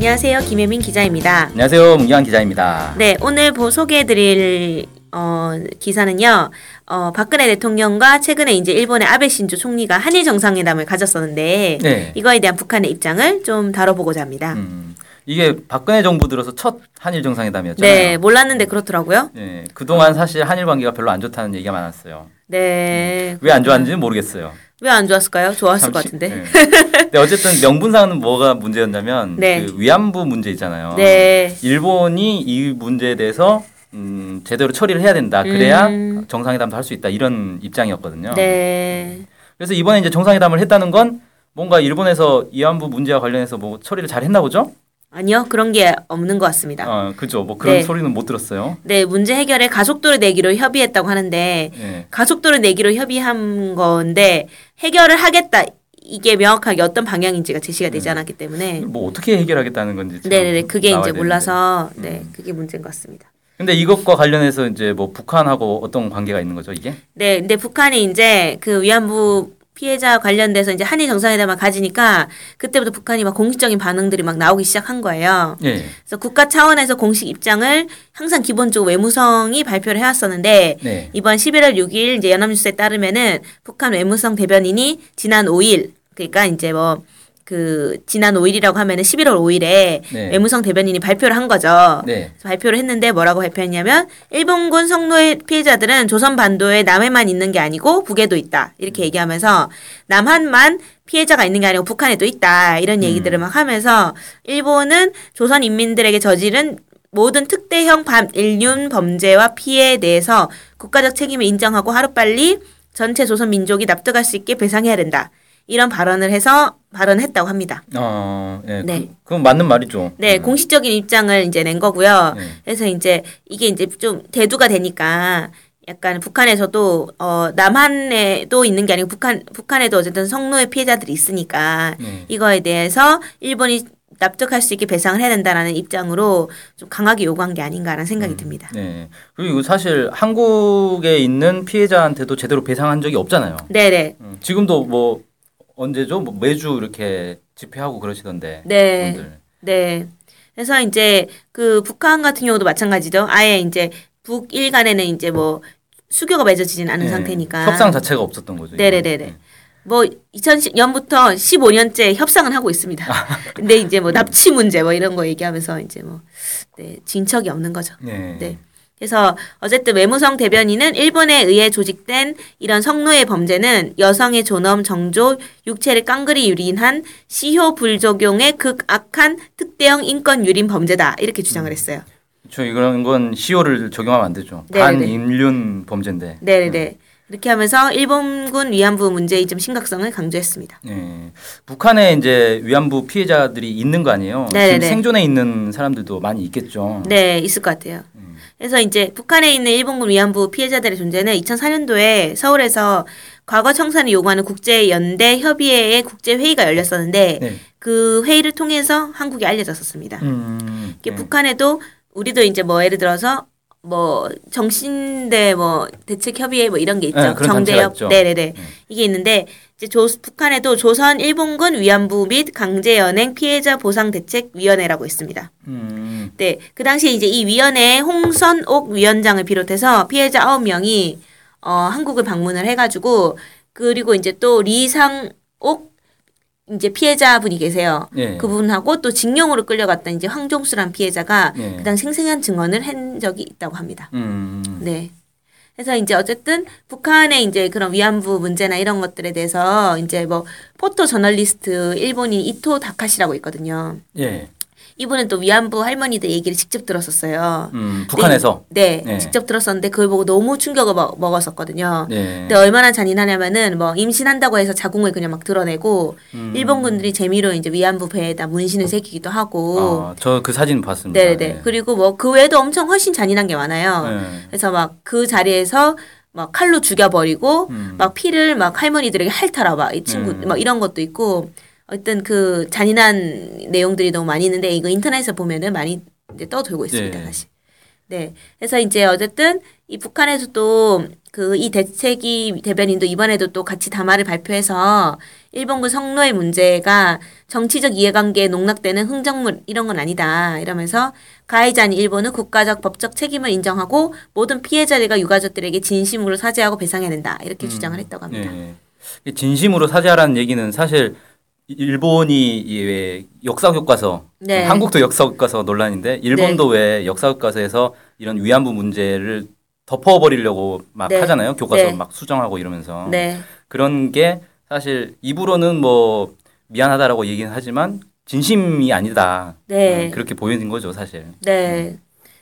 안녕하세요. 김혜민 기자입니다. 안녕하세요. 문기환 기자입니다. 네, 오늘 보 소개해드릴 어, 기사는요. 어, 박근혜 대통령과 최근에 이제 일본의 아베 신조 총리가 한일 정상회담을 가졌었는데 네. 이거에 대한 북한의 입장을 좀 다뤄보고자 합니다. 음, 이게 박근혜 정부 들어서 첫 한일 정상회담이었잖아요. 네, 몰랐는데 그렇더라고요. 네, 그동안 사실 한일 관계가 별로 안 좋다는 얘기가 많았어요. 네. 왜 안 좋았는지는 모르겠어요. 왜 안 좋았을까요? 좋았을 것 같은데. 네. 근데 어쨌든 명분상은 뭐가 문제였냐면 네. 그 위안부 문제 있잖아요. 네. 일본이 이 문제에 대해서 음, 제대로 처리를 해야 된다. 그래야 음. 정상회담도 할 수 있다. 이런 입장이었거든요. 네. 그래서 이번에 이제 정상회담을 했다는 건 뭔가 일본에서 위안부 문제와 관련해서 뭐 처리를 잘 했나 보죠? 아니요, 그런 게 없는 것 같습니다. 어, 그죠. 뭐 그런 네. 소리는 못 들었어요. 네, 문제 해결에 가속도를 내기로 협의했다고 하는데 예. 가속도를 내기로 협의한 건데 해결을 하겠다 이게 명확하게 어떤 방향인지가 제시가 되지 않았기 때문에 뭐 어떻게 해결하겠다는 건지 참 네네네 그게 나와야 이제 되는데. 몰라서 네 음. 그게 문제인 것 같습니다. 근데 이것과 관련해서 이제 뭐 북한하고 어떤 관계가 있는 거죠 이게? 네, 근데 북한이 이제 그 위안부 피해자 관련돼서 이제 한일 정상회담을 가지니까 그때부터 북한이 막 공식적인 반응들이 막 나오기 시작한 거예요. 예. 그래서 국가 차원에서 공식 입장을 항상 기본적으로 외무성이 발표를 해왔었는데 네. 이번 11월 6일 이제 연합뉴스에 따르면은 북한 외무성 대변인이 지난 5일 그러니까 이제 뭐 그 지난 5일이라고 하면은 11월 5일에 네. 외무성 대변인이 발표를 한 거죠. 네. 발표를 했는데 뭐라고 발표했냐면 일본군 성노예 피해자들은 조선 반도에 남해만 있는 게 아니고 북에도 있다 이렇게 얘기하면서 남한만 피해자가 있는 게 아니고 북한에도 있다 이런 얘기들을 막 하면서 일본은 조선 인민들에게 저지른 모든 특대형 반 인륜 범죄와 피해에 대해서 국가적 책임을 인정하고 하루빨리 전체 조선 민족이 납득할 수 있게 배상해야 된다. 이런 발언을 해서 발언했다고 합니다. 어, 예. 네. 그, 건 맞는 말이죠. 네, 음. 공식적인 입장을 이제 낸 거고요. 네. 그래서 이제 이게 이제 좀 대두가 되니까 약간 북한에서도 어 남한에도 있는 게 아니고 북한 북한에도 어쨌든 성노예 피해자들이 있으니까 네. 이거에 대해서 일본이 납득할 수 있게 배상을 해야 된다라는 입장으로 좀 강하게 요구한 게 아닌가라는 생각이 음. 듭니다. 네. 그리고 사실 한국에 있는 피해자한테도 제대로 배상한 적이 없잖아요. 네네. 음, 지금도 뭐 언제죠? 뭐 매주 이렇게 집회하고 그러시던데. 네. 분들. 네. 그래서 이제 그 북한 같은 경우도 마찬가지죠. 아예 이제 북일 간에는 이제 뭐 수교가 맺어지진 않은 네. 상태니까. 협상 자체가 없었던 거죠. 네네네네. 이건. 뭐 2000년부터 15년째 협상은 하고 있습니다. 근데 이제 뭐 납치 문제 뭐 이런 거 얘기하면서 이제 뭐 네, 진척이 없는 거죠. 네. 네. 그래서 어쨌든 외무성 대변인은 일본에 의해 조직된 이런 성노예 범죄는 여성의 존엄, 정조, 육체를 깡그리 유린한 시효 불적용의 극악한 특대형 인권 유린 범죄다 이렇게 주장을 했어요. 저 이런 건 시효를 적용하면 안 되죠. 네네네. 반인륜 범죄인데. 네네네. 이렇게 하면서 일본군 위안부 문제의 좀 심각성을 강조했습니다. 예. 북한에 이제 위안부 피해자들이 있는 거 아니에요. 네네네. 지금 생존에 있는 사람들도 많이 있겠죠. 네, 있을 것 같아요. 그래서 이제 북한에 있는 일본군 위안부 피해자들의 존재는 2004년도에 서울에서 과거 청산을 요구하는 국제연대 협의회의 국제회의가 열렸었는데 네. 그 회의를 통해서 한국에 알려졌었습니다. 음. 이게 네. 북한에도 우리도 이제 뭐 예를 들어서 뭐 정신대 뭐 대책 협의회 뭐 이런 게 있죠. 네, 그런 단체가 정대협. 있죠. 네네네. 네. 이게 있는데 이제 조, 북한에도 조선 일본군 위안부 및 강제 연행 피해자 보상 대책 위원회라고 있습니다. 음. 네. 그 당시에 이제 이 위원회에 홍선옥 위원장을 비롯해서 피해자 9명이 어, 한국을 방문을 해 가지고 그리고 이제 또 리상옥 이제 피해자분이 계세요. 예. 그분하고 또 징용으로 끌려갔던 이제 황종수란 피해자가 예. 그당 생생한 증언을 한 적이 있다고 합니다. 음. 네. 그래서 이제 어쨌든 북한의 이제 그런 위안부 문제나 이런 것들에 대해서 이제 뭐 포토 저널리스트 일본인 이토 다카시라고 있거든요. 예. 이분은 또 위안부 할머니들 얘기를 직접 들었었어요. 음, 북한에서. 네, 네. 직접 들었었는데 그걸 보고 너무 충격을 먹, 먹었었거든요. 네. 근데 얼마나 잔인하냐면은 뭐 임신한다고 해서 자궁을 그냥 막 드러내고 음. 일본군들이 재미로 이제 위안부 배에다 문신을 새기기도 하고 어, 저그 사진 봤습니다. 네네 그리고 뭐 그 외에도 엄청 훨씬 잔인한 게 많아요. 네. 그래서 막 그 자리에서 막 칼로 죽여버리고 음. 막 피를 막 할머니들에게 핥아라 막 이 친구 음. 막 이런 것도 있고 어떤 그 잔인한 내용들이 너무 많이 있는데 이거 인터넷에 보면은 많이 이제 떠돌고 있습니다 네. 사실. 네. 그래서 이제 어쨌든 이 북한에서도 그 이 대책이 대변인도 이번에도 또 같이 담화를 발표해서 일본군 성노예 문제가 정치적 이해관계에 농락되는 흥정물 이런 건 아니다 이러면서 가해자인 일본은 국가적 법적 책임을 인정하고 모든 피해자들과 유가족들에게 진심으로 사죄하고 배상해야 된다 이렇게 주장을 했다고 합니다. 네. 진심으로 사죄하라는 얘기는 사실 일본이 이왜 역사 교과서, 네. 한국도 역사 교과서 논란인데 일본도 왜 역사 교과서에서 이런 위안부 문제를 덮어버리려고 막 네. 하잖아요. 교과서 네. 막 수정하고 이러면서 네. 그런 게 사실 입으로는 뭐 미안하다라고 얘기는 하지만 진심이 아니다. 네. 음, 그렇게 보이는 거죠, 사실. 네.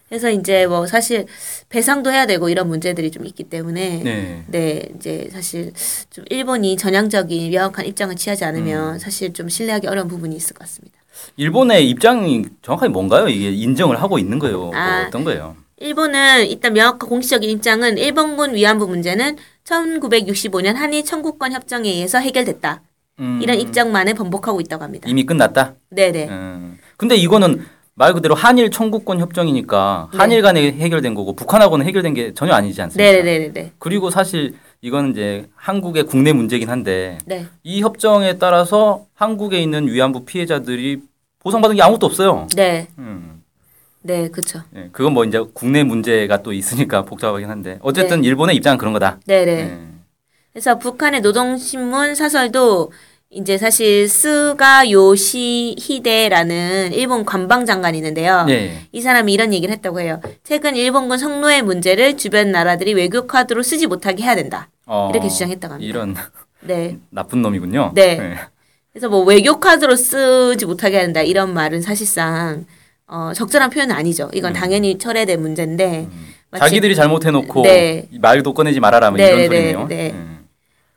그래서 이제 뭐 사실 배상도 해야 되고 이런 문제들이 좀 있기 때문에 네. 네, 이제 사실 좀 일본이 전향적인 명확한 입장을 취하지 음. 않으면 사실 좀 신뢰하기 어려운 부분이 있을 것 같습니다. 일본의 입장이 정확하게 뭔가요? 이게 인정을 하고 있는 거예요? 뭐 아. 어떤 거예요? 일본은 일단 명확한 공식적인 입장은 일본군 위안부 문제는 1965년 한일 청구권 협정에 의해서 해결됐다. 음, 이런 입장만을 번복하고 있다고 합니다. 이미 끝났다. 네네. 음. 근데 이거는 말 그대로 한일 청구권 협정이니까 네. 한일 간에 해결된 거고 북한하고는 해결된 게 전혀 아니지 않습니까? 네네네네. 그리고 사실 이거는 이제 한국의 국내 문제긴 한데 네. 이 협정에 따라서 한국에 있는 위안부 피해자들이 보상받은 게 아무것도 없어요. 네. 음. 네, 그쵸. 네, 그건 뭐 이제 국내 문제가 또 있으니까 복잡하긴 한데 어쨌든 일본의 입장은 그런 거다. 네네. 네. 그래서 북한의 노동신문 사설도 이제 사실 스가 요시 히데라는 일본 관방 장관이 있는데요. 네. 이 사람이 이런 얘기를 했다고 해요. 최근 일본군 성노예 문제를 주변 나라들이 외교 카드로 쓰지 못하게 해야 된다. 어, 이렇게 주장했다고 합니다. 이런 네. 나쁜 놈이군요. 네. 그래서 뭐 외교 카드로 쓰지 못하게 해야 된다 이런 말은 사실상 어, 적절한 표현은 아니죠. 이건 음. 당연히 철회될 문제인데 마치- 자기들이 잘못해놓고 네. 말도 꺼내지 말아라 뭐 네, 이런 네, 소리네요. 네. 음.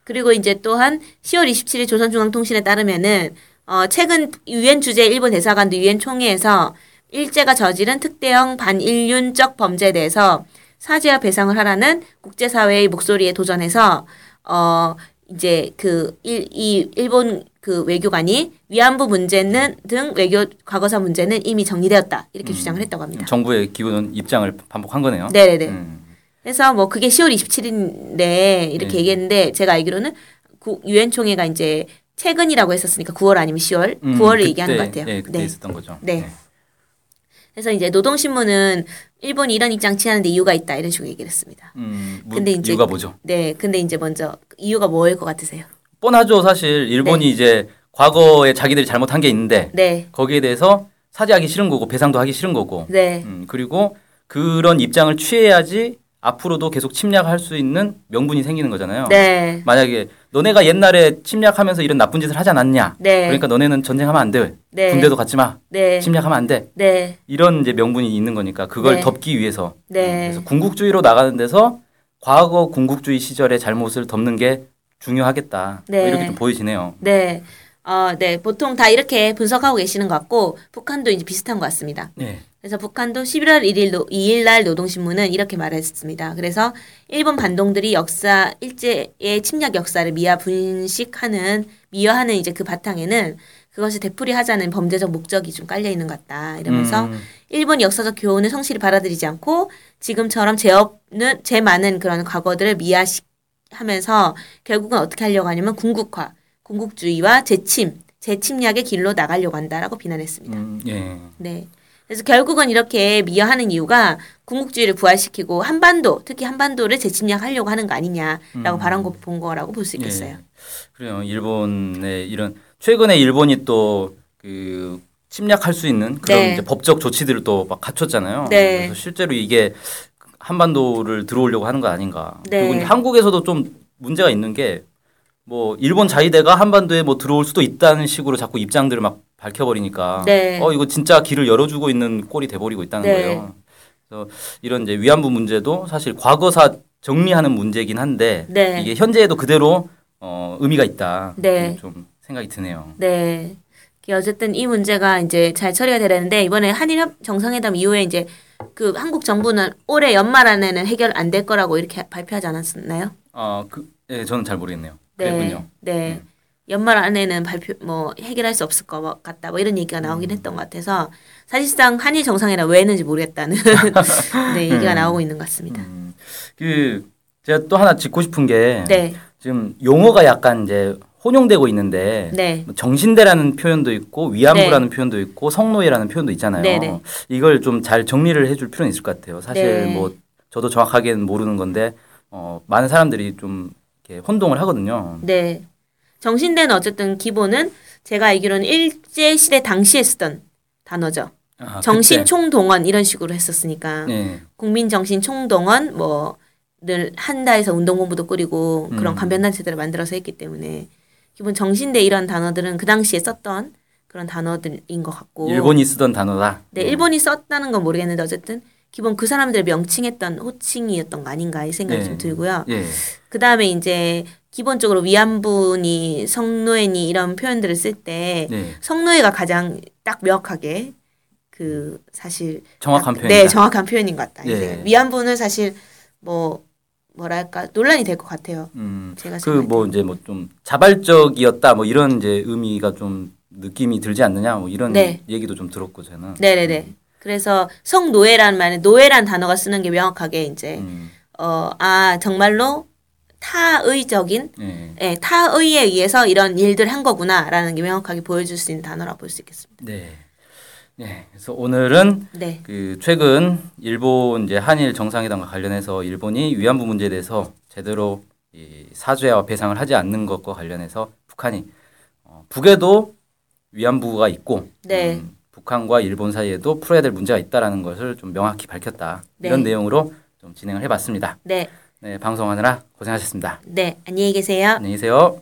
그리고 이제 또한 10월 27일 조선중앙통신에 따르면은 어, 최근 유엔 주재 일본 대사관도 유엔 총회에서 일제가 저지른 특대형 반인륜적 범죄에 대해서 사죄와 배상을 하라는 국제사회의 목소리에 도전해서 어 이제 그 일 이 일본 그 외교관이 위안부 문제는 등 외교 과거사 문제는 이미 정리되었다 이렇게 주장을 했다고 합니다. 정부의 기본 입장을 반복한 거네요. 네네네. 음. 그래서 뭐 그게 10월 27일인데 이렇게 네. 얘기했는데 제가 알기로는 구- 유엔 총회가 이제 최근이라고 했었으니까 9월 아니면 10월, 음, 9월을 그때, 얘기하는 것 같아요. 네, 그때 네. 있었던 거죠. 네. 그래서 이제 노동신문은 일본이 이런 입장 취하는데 이유가 있다 이런 식으로 얘기를 했습니다. 음, 뭐, 근데 이제- 이유가 뭐죠? 네, 근데 이제 먼저 이유가 뭐일 것 같으세요? 뻔하죠. 사실 일본이 네. 이제 과거에 자기들이 잘못한 게 있는데 네, 거기에 대해서 사죄하기 싫은 거고 배상도 하기 싫은 거고. 네, 음, 그리고 그런 입장을 취해야지 앞으로도 계속 침략할 수 있는 명분이 생기는 거잖아요. 네, 만약에 너네가 옛날에 침략하면서 이런 나쁜 짓을 하지 않았냐? 네, 그러니까 너네는 전쟁하면 안 돼. 네, 군대도 갖지 마. 네, 침략하면 안 돼. 네, 이런 이제 명분이 있는 거니까 그걸 네. 덮기 위해서 네, 그래서 궁극주의로 나가는 데서 과거 궁극주의 시절의 잘못을 덮는 게 중요하겠다. 뭐 네. 이렇게 좀 보여지네요. 네. 어, 네, 보통 다 이렇게 분석하고 계시는 것 같고 북한도 이제 비슷한 것 같습니다. 네. 그래서 북한도 11월 1일, 노, 2일 날 노동신문은 이렇게 말했습니다. 그래서 일본 반동들이 역사, 일제의 침략 역사를 미화 분식하는, 미화하는 이제 그 바탕에는 그것을 되풀이하자는 범죄적 목적이 좀 깔려 있는 것 같다. 이러면서 음, 일본 역사적 교훈을 성실히 받아들이지 않고 지금처럼 죄 없는, 죄 많은 그런 과거들을 미화하면서 결국은 어떻게 하려고 하냐면 궁극화, 궁극주의와 재침, 재침략의 길로 나가려고 한다라고 비난했습니다. 음, 예. 네. 그래서 결국은 이렇게 미화하는 이유가 궁극주의를 부활시키고 한반도, 특히 한반도를 재침략하려고 하는 거 아니냐라고 음. 바란 거본 거라고 볼 수 있겠어요. 예. 그래요. 일본의 이런 최근에 일본이 또그 침략할 수 있는 그런 네. 법적 조치들을 또 막 갖췄잖아요. 네. 그래서 실제로 이게 한반도를 들어오려고 하는 거 아닌가. 네. 그리고 한국에서도 좀 문제가 있는 게 뭐 일본 자위대가 한반도에 뭐 들어올 수도 있다는 식으로 자꾸 입장들을 막 밝혀버리니까 네. 어 이거 진짜 길을 열어주고 있는 꼴이 돼버리고 있다는 네. 거예요. 그래서 이런 이제 위안부 문제도 사실 과거사 정리하는 문제긴 한데 네. 이게 현재에도 그대로 어, 의미가 있다. 네. 좀 생각이 드네요. 네. 어쨌든 이 문제가 이제 잘 처리가 되려는데 이번에 한일 협- 정상회담 이후에 이제 그 한국 정부는 올해 연말 안에는 해결 안 될 거라고 이렇게 발표하지 않았나요? 아, 그, 예, 저는 잘 모르겠네요. 그랬군요. 네. 네. 연말 안에는 발표 뭐 해결할 수 없을 것 같다 뭐 이런 얘기가 나오긴 했던 것 같아서 사실상 한일 정상회담 왜 했는지 모르겠다는 네 얘기가 나오고 있는 것 같습니다. 음, 그 제가 또 하나 짚고 싶은 게 네, 지금 용어가 약간 이제 혼용되고 있는데 네, 뭐 정신대라는 표현도 있고 위안부라는 표현도 있고 성노예라는 표현도 있잖아요. 네, 네. 이걸 좀 잘 정리를 해줄 필요는 있을 것 같아요. 사실 네. 뭐 저도 정확하게는 모르는 건데 어, 많은 사람들이 좀 이렇게 혼동을 하거든요. 네. 정신대는 어쨌든 기본은 제가 알기로는 일제 시대 당시에 쓰던 단어죠. 아, 정신. 총동원 이런 식으로 했었으니까 네. 국민 정신 총동원 뭐늘 한다해서 운동본부도 꾸리고 그런 음. 관변단체들을 만들어서 했기 때문에 기본 정신대 이런 단어들은 그 당시에 썼던 그런 단어들인 것 같고 일본이 쓰던 단어다. 네 일본이 썼다는 건 모르겠는데 어쨌든 기본 그 사람들을 명칭했던 호칭이었던 거 아닌가 이 생각이 네. 좀 들고요. 예. 그 다음에 이제 기본적으로 위안부니 성노예니 이런 표현들을 쓸때 네. 성노예가 가장 딱 명확하게 그 사실 정확한 딱- 표현이다. 네, 정확한 표현인 것 같다. 예. 이제 위안부는 사실 뭐 뭐랄까 논란이 될 것 같아요. 음. 제가 그 뭐 이제 뭐 좀 자발적이었다 뭐 이런 이제 의미가 좀 느낌이 들지 않느냐 뭐 이런 네. 얘기도 좀 들었고 저는. 네네네. 그래서 성노예라는 말에 노예란 단어가 쓰는 게 명확하게 이제 음. 어아 정말로 타의적인 예. 예, 타의에 의해서 이런 일들 한 거구나라는 게 명확하게 보여줄 수 있는 단어라고 볼수 있겠습니다. 네. 네. 그래서 오늘은 네. 그 최근 일본 이제 한일 정상회담과 관련해서 일본이 위안부 문제에 대해서 제대로 이 사죄와 배상을 하지 않는 것과 관련해서 북한이 어, 북에도 위안부가 있고 네. 음, 북한과 일본 사이에도 풀어야 될 문제가 있다라는 것을 좀 명확히 밝혔다 이런 네. 내용으로 좀 진행을 해봤습니다. 네. 네, 방송하느라 고생하셨습니다. 네. 안녕히 계세요. 안녕히 계세요.